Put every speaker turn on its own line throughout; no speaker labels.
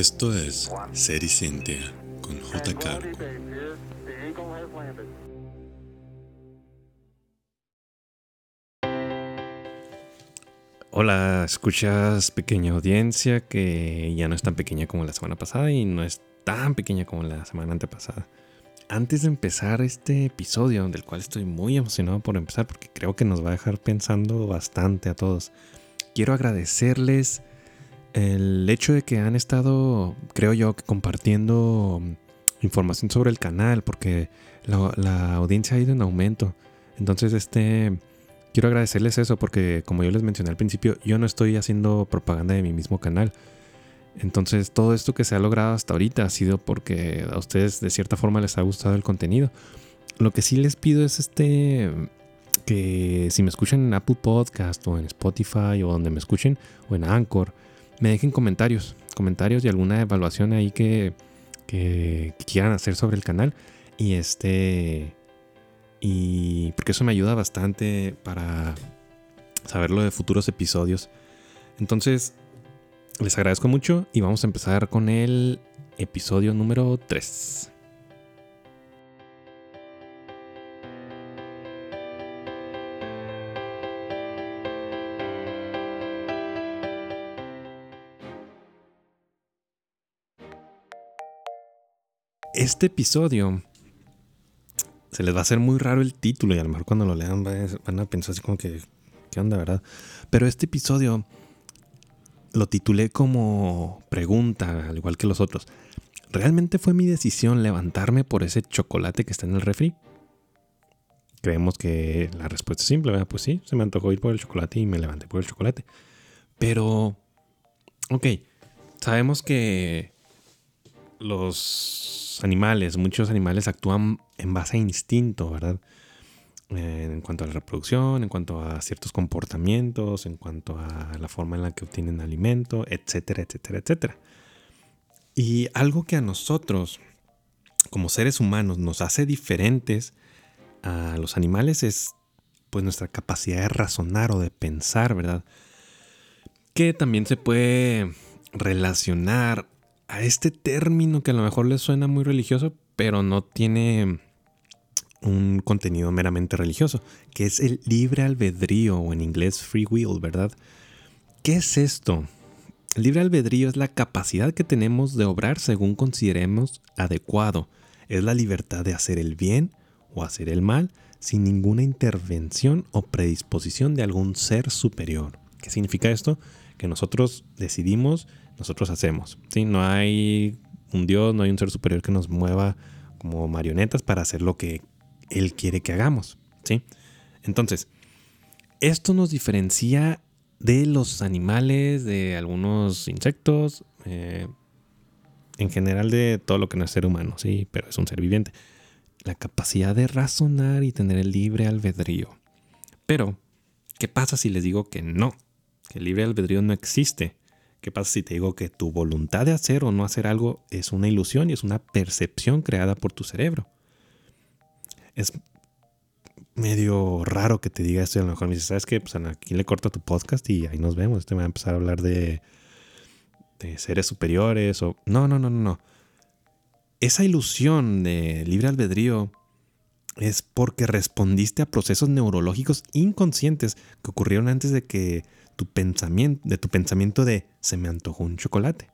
Esto es Ser y Cintia con J. Cargo.
Hola, escuchas pequeña audiencia que ya no es tan pequeña como la semana pasada y no es tan pequeña como la semana antepasada. Antes de empezar este episodio, del cual estoy muy emocionado por empezar porque creo que nos va a dejar pensando bastante a todos, quiero agradecerles el hecho de que han estado, creo yo, compartiendo información sobre el canal, porque la, audiencia ha ido en aumento. Entonces, este, quiero agradecerles eso, porque como yo les mencioné al principio, yo no estoy haciendo propaganda de mi mismo canal. Entonces, todo esto que se ha logrado hasta ahorita ha sido porque a ustedes de cierta forma les ha gustado el contenido. Lo que sí les pido es este que si me escuchan en Apple Podcast o en Spotify o donde me escuchen o en Anchor, me dejen comentarios, comentarios y alguna evaluación ahí que, quieran hacer sobre el canal. Y este. Y porque eso me ayuda bastante para saberlo de futuros episodios. Entonces, les agradezco mucho y vamos a empezar con el episodio número 3. Este episodio se les va a hacer muy raro el título y a lo mejor cuando lo lean van a pensar así como que, ¿qué onda, verdad? Pero este episodio lo titulé como pregunta, al igual que los otros. ¿Realmente fue mi decisión levantarme por ese chocolate que está en el refri? Creemos que la respuesta es simple, ¿verdad? Pues sí, se me antojó ir por el chocolate y me levanté por el chocolate. Pero, ok, sabemos que los animales, muchos animales actúan en base a instinto, ¿verdad? En cuanto a la reproducción, en cuanto a ciertos comportamientos, en cuanto a la forma en la que obtienen alimento, etcétera, etcétera, etcétera. Y algo que a nosotros, como seres humanos, nos hace diferentes a los animales es pues nuestra capacidad de razonar o de pensar, ¿verdad? Que también se puede relacionar a este término que a lo mejor les suena muy religioso, pero no tiene un contenido meramente religioso, que es el libre albedrío o en inglés free will, ¿verdad? ¿Qué es esto? El libre albedrío es la capacidad que tenemos de obrar según consideremos adecuado. Es la libertad de hacer el bien o hacer el mal sin ninguna intervención o predisposición de algún ser superior. ¿Qué significa esto? Que nosotros decidimos nosotros hacemos. ¿sí? No hay un Dios, no hay un ser superior que nos mueva como marionetas para hacer lo que Él quiere que hagamos. ¿sí? Entonces, esto nos diferencia de los animales, de algunos insectos, eh, en general de todo lo que no es ser humano, sí, pero es un ser viviente. La capacidad de razonar y tener el libre albedrío. Pero, ¿qué pasa si les digo que no? Que libre albedrío no existe. ¿Qué pasa si te digo que tu voluntad de hacer o no hacer algo es una ilusión y es una percepción creada por tu cerebro? Es medio raro que te diga esto y a lo mejor me dices, ¿sabes qué? Pues aquí le corto tu podcast y ahí nos vemos. Este me va a empezar a hablar de, de seres superiores o... No, no, no, no, no. Esa ilusión de libre albedrío es porque respondiste a procesos neurológicos inconscientes que ocurrieron antes de que tu pensamiento, de tu pensamiento de se me antojó un chocolate.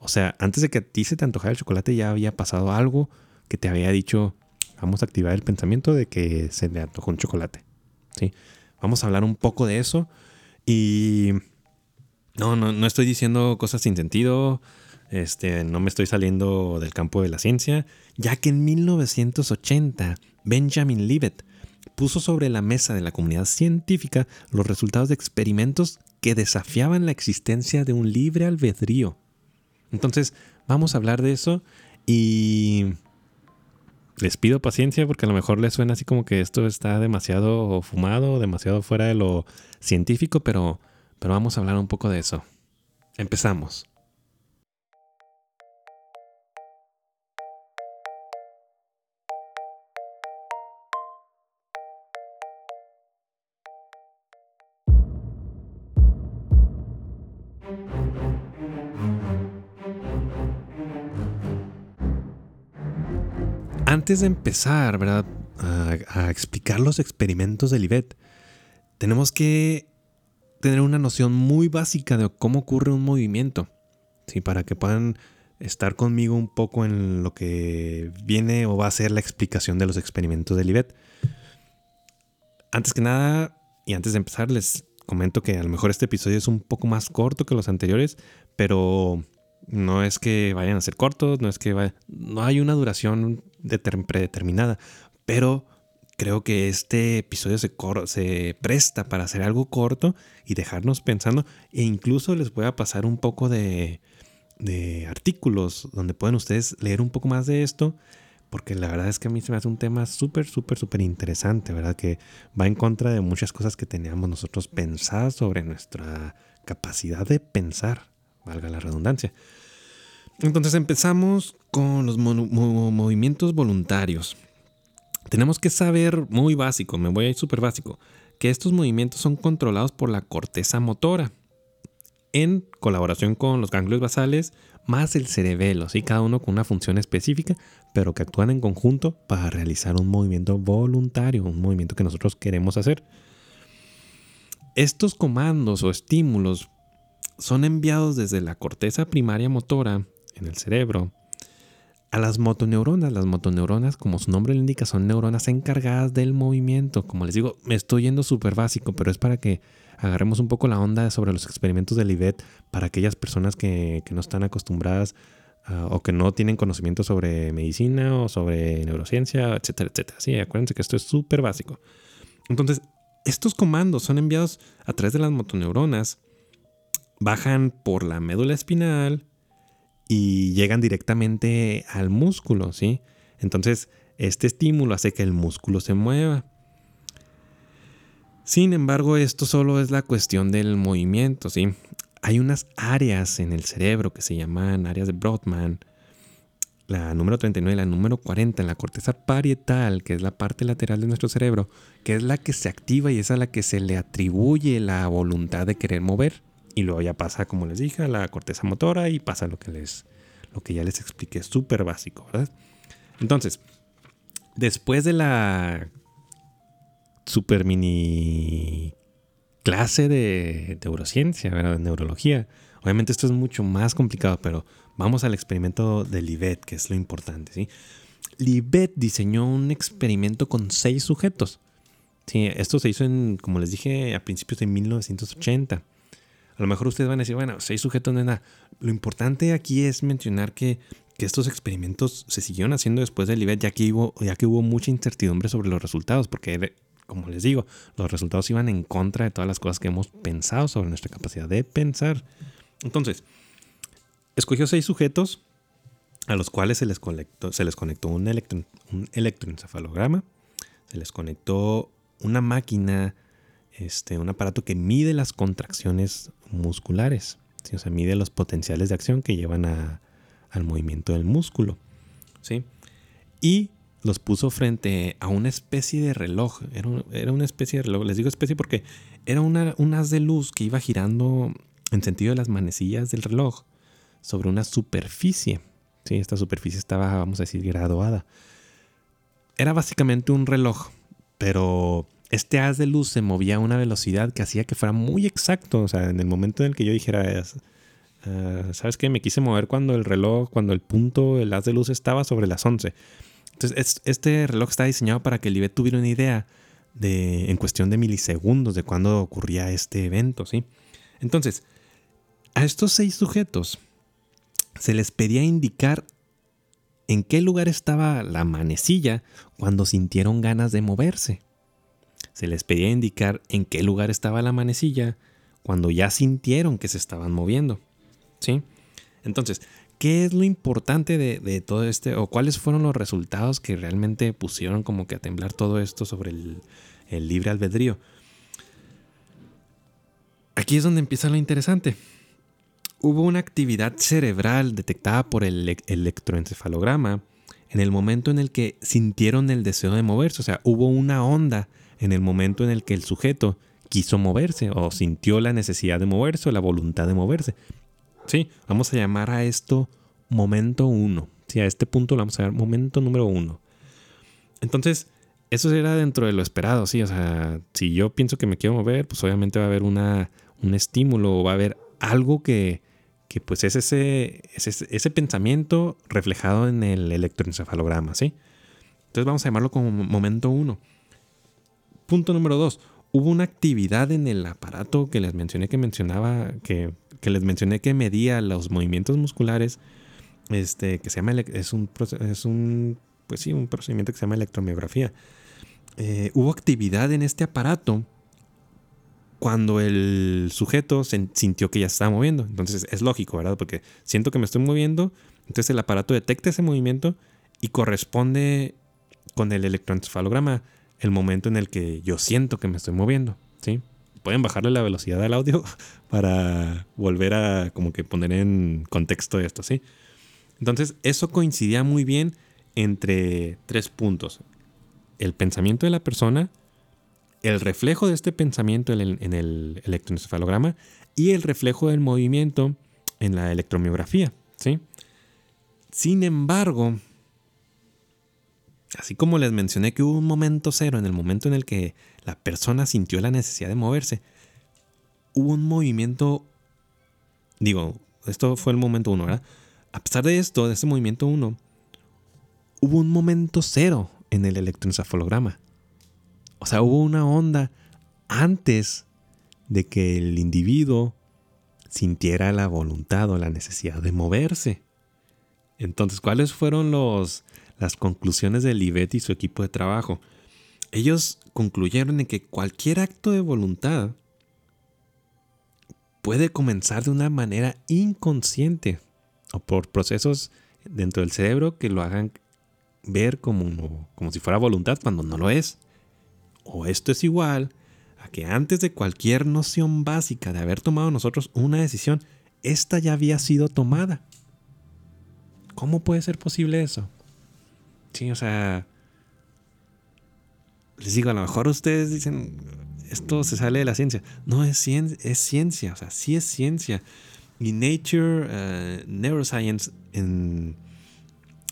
O sea, antes de que a ti se te antojara el chocolate ya había pasado algo que te había dicho, vamos a activar el pensamiento de que se me antojó un chocolate. ¿Sí? Vamos a hablar un poco de eso y no, no, no estoy diciendo cosas sin sentido, este, no me estoy saliendo del campo de la ciencia, ya que en 1980 Benjamin Libet puso sobre la mesa de la comunidad científica los resultados de experimentos que desafiaban la existencia de un libre albedrío. Entonces, vamos a hablar de eso y les pido paciencia porque a lo mejor les suena así como que esto está demasiado fumado, demasiado fuera de lo científico, pero, pero vamos a hablar un poco de eso. Empezamos. Antes de empezar, ¿verdad? A, explicar los experimentos de Libet, tenemos que tener una noción muy básica de cómo ocurre un movimiento. ¿sí? Para que puedan estar conmigo un poco en lo que viene o va a ser la explicación de los experimentos de Libet. Antes que nada, y antes de empezar, les comento que a lo mejor este episodio es un poco más corto que los anteriores, pero no es que vayan a ser cortos, no es que no hay una duración predeterminada, pero creo que este episodio se, se presta para hacer algo corto y dejarnos pensando e incluso les voy a pasar un poco de, de artículos donde pueden ustedes leer un poco más de esto porque la verdad es que a mí se me hace un tema súper, súper, súper interesante, ¿verdad? Que va en contra de muchas cosas que teníamos nosotros pensadas sobre nuestra capacidad de pensar, valga la redundancia. Entonces empezamos con los movimientos voluntarios. Tenemos que saber, muy básico, me voy a ir súper básico, que estos movimientos son controlados por la corteza motora, en colaboración con los ganglios basales más el cerebelo, ¿sí? cada uno con una función específica, pero que actúan en conjunto para realizar un movimiento voluntario, un movimiento que nosotros queremos hacer. Estos comandos o estímulos son enviados desde la corteza primaria motora en el cerebro a las motoneuronas. Las motoneuronas, como su nombre le indica, son neuronas encargadas del movimiento. Como les digo, me estoy yendo súper básico, pero es para que agarremos un poco la onda sobre los experimentos de Livet para aquellas personas que, no están acostumbradas ah, o que no tienen conocimiento sobre medicina o sobre neurociencia, etcétera, etcétera. Sí, acuérdense que esto es súper básico. Entonces, estos comandos son enviados a través de las motoneuronas, bajan por la médula espinal y llegan directamente al músculo, ¿sí? Entonces, este estímulo hace que el músculo se mueva. Sin embargo, esto solo es la cuestión del movimiento, ¿sí? Hay unas áreas en el cerebro que se llaman áreas de Brodmann, la número 39 y la número 40 en la corteza parietal, que es la parte lateral de nuestro cerebro, que es la que se activa y es a la que se le atribuye la voluntad de querer mover. Y luego ya pasa, como les dije, a la corteza motora y pasa lo que, les, lo que ya les expliqué, súper básico, ¿verdad? Entonces, después de la super mini clase de neurociencia, de neurología. Obviamente esto es mucho más complicado, pero vamos al experimento de Libet, que es lo importante. ¿sí? Libet diseñó un experimento con seis sujetos. Sí, esto se hizo en, como les dije, a principios de 1980. A lo mejor ustedes van a decir, bueno, seis sujetos no es nada. Lo importante aquí es mencionar que, estos experimentos se siguieron haciendo después de Libet, ya que, hubo, mucha incertidumbre sobre los resultados, porque como les digo, los resultados iban en contra de todas las cosas que hemos pensado sobre nuestra capacidad de pensar. Entonces, escogió seis sujetos a los cuales se les conectó, se les conectó un, un electroencefalograma, se les conectó una máquina, este, un aparato que mide las contracciones musculares, o sea, mide los potenciales de acción que llevan al movimiento del músculo. ¿sí? Y los puso frente a una especie de reloj. Era, una especie de reloj. Les digo especie porque era una, un haz de luz que iba girando en sentido de las manecillas del reloj sobre una superficie. Sí, esta superficie estaba, vamos a decir, graduada. Era básicamente un reloj, pero este haz de luz se movía a una velocidad que hacía que fuera muy exacto. O sea, en el momento en el que yo dijera, ah, ¿sabes qué? Me quise mover cuando el reloj, cuando el punto, el haz de luz estaba sobre las 11 entonces, este reloj está diseñado para que el IBET tuviera una idea de, en cuestión de milisegundos de cuándo ocurría este evento, ¿sí? Entonces, a estos seis sujetos se les pedía indicar en qué lugar estaba la manecilla cuando sintieron ganas de moverse. Se les pedía indicar en qué lugar estaba la manecilla cuando ya sintieron que se estaban moviendo. ¿Sí? Entonces, ¿Qué es lo importante de, todo este o cuáles fueron los resultados que realmente pusieron como que a temblar todo esto sobre el, libre albedrío? Aquí es donde empieza lo interesante. Hubo una actividad cerebral detectada por el electroencefalograma en el momento en el que sintieron el deseo de moverse. O sea, hubo una onda en el momento en el que el sujeto quiso moverse o sintió la necesidad de moverse o la voluntad de moverse. Sí, vamos a llamar a esto momento 1. Sí, a este punto lo vamos a ver momento número 1. Entonces, eso era dentro de lo esperado, sí. O sea, si yo pienso que me quiero mover, pues obviamente va a haber una, un estímulo o va a haber algo que, que pues es ese, ese, ese, pensamiento reflejado en el electroencefalograma, ¿sí? Entonces vamos a llamarlo como momento uno. Punto número dos. Hubo una actividad en el aparato que les mencioné que mencionaba, que, que les mencioné que medía los movimientos musculares, este, que se llama, es un, es un, pues sí, un procedimiento que se llama electromiografía. Eh, hubo actividad en este aparato cuando el sujeto sintió que ya se estaba moviendo. Entonces es lógico, ¿verdad? Porque siento que me estoy moviendo, entonces el aparato detecta ese movimiento y corresponde con el electroencefalograma el momento en el que yo siento que me estoy moviendo, ¿sí? Pueden bajarle la velocidad al audio para volver a como que poner en contexto esto, ¿sí? Entonces eso coincidía muy bien entre tres puntos. El pensamiento de la persona, el reflejo de este pensamiento en el, en el electroencefalograma y el reflejo del movimiento en la electromiografía, ¿sí? Sin embargo, así como les mencioné que hubo un momento cero en el momento en el que la persona sintió la necesidad de moverse, hubo un movimiento, digo, esto fue el momento uno, ¿verdad? A pesar de esto, de ese movimiento uno, hubo un momento cero en el electroencefalograma. O sea, hubo una onda antes de que el individuo sintiera la voluntad o la necesidad de moverse. Entonces, ¿cuáles fueron los, las conclusiones de Livet y su equipo de trabajo? Ellos concluyeron en que cualquier acto de voluntad puede comenzar de una manera inconsciente o por procesos dentro del cerebro que lo hagan ver como, como si fuera voluntad cuando no lo es. O esto es igual a que antes de cualquier noción básica de haber tomado nosotros una decisión, esta ya había sido tomada. ¿Cómo puede ser posible eso? Sí, o sea, les digo, a lo mejor ustedes dicen, esto se sale de la ciencia. No, es, es ciencia, o sea, sí es ciencia. Y Nature uh, Neuroscience en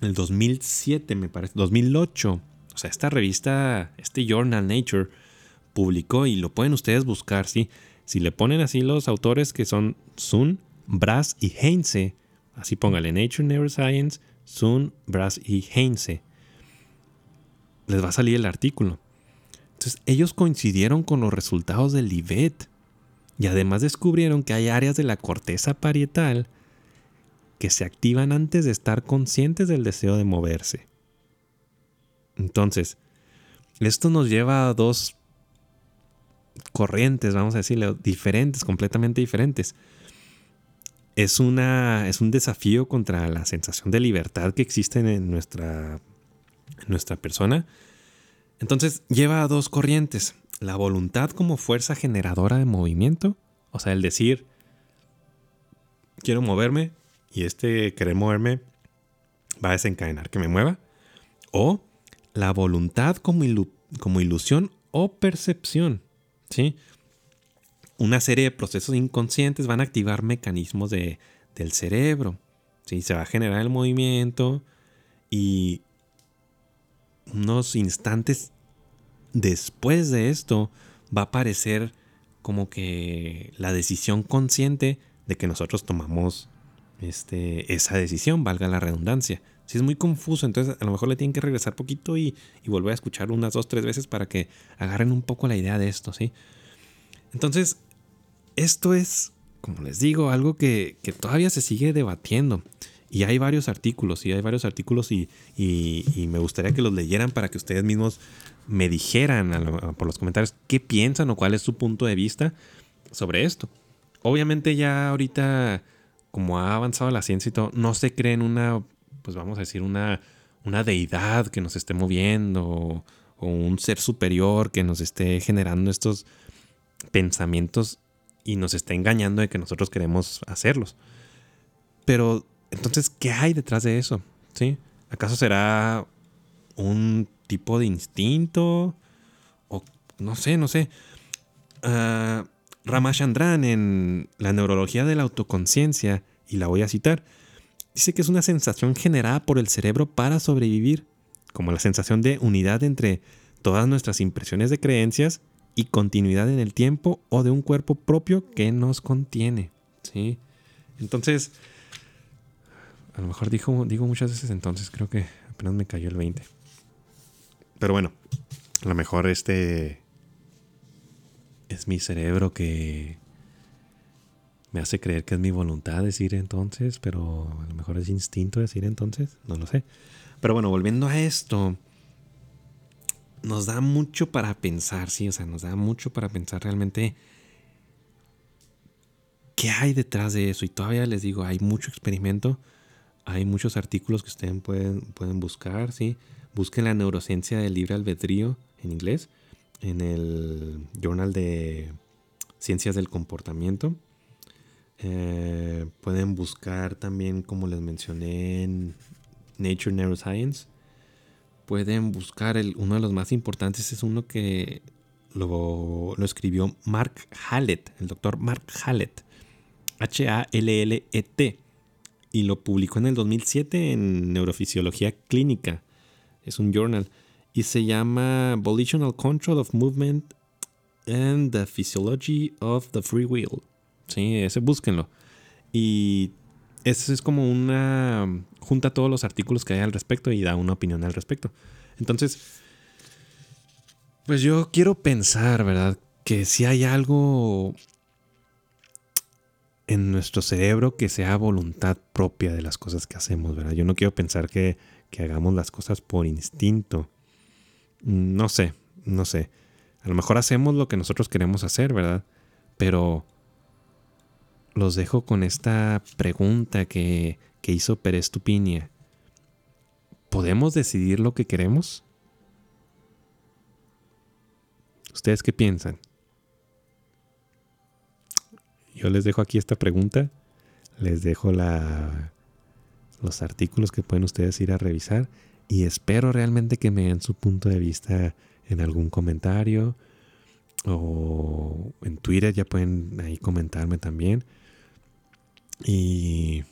el 2007, me parece, 2008, o sea, esta revista, este journal Nature, publicó y lo pueden ustedes buscar, ¿sí? Si le ponen así los autores que son Sun, Brass y Heinze, así póngale Nature Neuroscience, Sun, Brass y Heinze, les va a salir el artículo. Entonces, ellos coincidieron con los resultados del IVET y además descubrieron que hay áreas de la corteza parietal que se activan antes de estar conscientes del deseo de moverse. Entonces, esto nos lleva a dos corrientes, vamos a decirle, diferentes, completamente diferentes. Es, una, es un desafío contra la sensación de libertad que existe en nuestra, nuestra persona. Entonces, lleva a dos corrientes. La voluntad como fuerza generadora de movimiento, o sea, el decir, quiero moverme y este querer moverme va a desencadenar que me mueva. O la voluntad como, como ilusión o percepción. ¿sí? Una serie de procesos inconscientes van a activar mecanismos de, del cerebro. ¿sí? Se va a generar el movimiento y unos instantes después de esto va a aparecer como que la decisión consciente de que nosotros tomamos este, esa decisión, valga la redundancia. Si es muy confuso, entonces a lo mejor le tienen que regresar poquito y, volver a escuchar unas dos, tres veces para que agarren un poco la idea de esto, ¿sí? Entonces, esto es, como les digo, algo que, todavía se sigue debatiendo. Y hay varios artículos, y hay varios artículos y, me gustaría que los leyeran para que ustedes mismos me dijeran por los comentarios qué piensan o cuál es su punto de vista sobre esto. Obviamente ya ahorita como ha avanzado la ciencia y todo, no se cree en una, pues vamos a decir, una, una deidad que nos esté moviendo o, un ser superior que nos esté generando estos pensamientos y nos esté engañando de que nosotros queremos hacerlos. Pero entonces, ¿qué hay detrás de eso? ¿Sí? ¿Acaso será un tipo de instinto? O no sé, no sé. Uh, Ramachandran en la neurología de la autoconciencia, y la voy a citar, dice que es una sensación generada por el cerebro para sobrevivir, como la sensación de unidad entre todas nuestras impresiones de creencias y continuidad en el tiempo o de un cuerpo propio que nos contiene. ¿sí? Entonces, a lo mejor digo, digo muchas veces entonces, creo que apenas me cayó el 20. Pero bueno, a lo mejor este es mi cerebro que me hace creer que es mi voluntad decir entonces, pero a lo mejor es instinto decir entonces, no lo sé. Pero bueno, volviendo a esto, nos da mucho para pensar, sí, o sea, nos da mucho para pensar realmente qué hay detrás de eso. Y todavía les digo, hay mucho experimento, hay muchos artículos que ustedes pueden, pueden buscar, sí. Busquen la neurociencia del libre albedrío en inglés, en el Journal de Ciencias del Comportamiento. Eh, pueden buscar también, como les mencioné, en Nature Neuroscience pueden buscar el, uno de los más importantes, es uno que lo, escribió Mark Hallett, el doctor Mark Hallett, H-A-L-L-E-T, y lo publicó en el 2007 en Neurofisiología Clínica, es un journal, y se llama Volitional Control of Movement and the Physiology of the Free Will. Sí, ese búsquenlo. Y eso es como una junta todos los artículos que hay al respecto y da una opinión al respecto. Entonces, pues yo quiero pensar, ¿verdad? Que si hay algo en nuestro cerebro que sea voluntad propia de las cosas que hacemos, ¿verdad? Yo no quiero pensar que, que hagamos las cosas por instinto. No sé, no sé. A lo mejor hacemos lo que nosotros queremos hacer, ¿verdad? Pero los dejo con esta pregunta que que hizo Pérez Tupinia, ¿podemos decidir lo que queremos? ¿Ustedes qué piensan? Yo les dejo aquí esta pregunta, les dejo la, los artículos que pueden ustedes ir a revisar y espero realmente que me den su punto de vista en algún comentario o Twitter, ya pueden ahí comentarme también. Y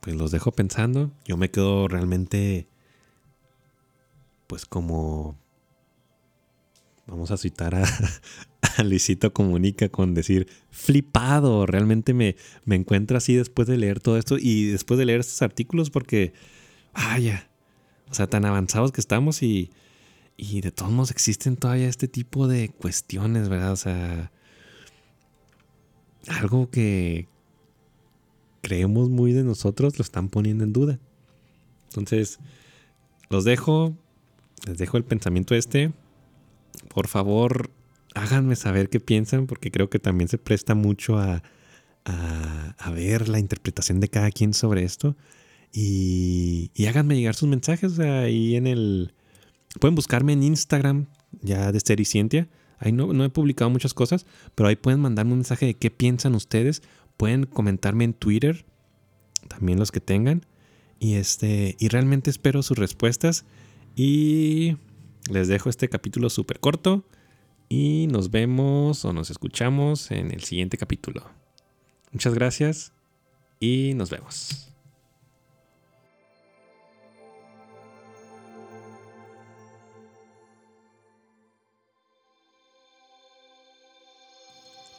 pues los dejo pensando. Yo me quedo realmente, pues como, vamos a citar a, Luisito Comunica con decir, flipado. Realmente me, me encuentro así después de leer todo esto y después de leer estos artículos porque, vaya, o sea, tan avanzados que estamos y, y de todos modos existen todavía este tipo de cuestiones, ¿verdad? O sea, algo que, creemos muy de nosotros lo están poniendo en duda. Entonces, los dejo, les dejo el pensamiento este. Por favor, háganme saber qué piensan, porque creo que también se presta mucho a, a, ver la interpretación de cada quien sobre esto. Y, y háganme llegar sus mensajes ahí en el... Pueden buscarme en Instagram, ya de Sericientia. Ahí no, no he publicado muchas cosas, pero ahí pueden mandarme un mensaje de qué piensan ustedes Pueden comentarme en Twitter, también los que tengan. Y este, y realmente espero sus respuestas. Y les dejo este capítulo súper corto. Y nos vemos o nos escuchamos en el siguiente capítulo. Muchas gracias y nos vemos.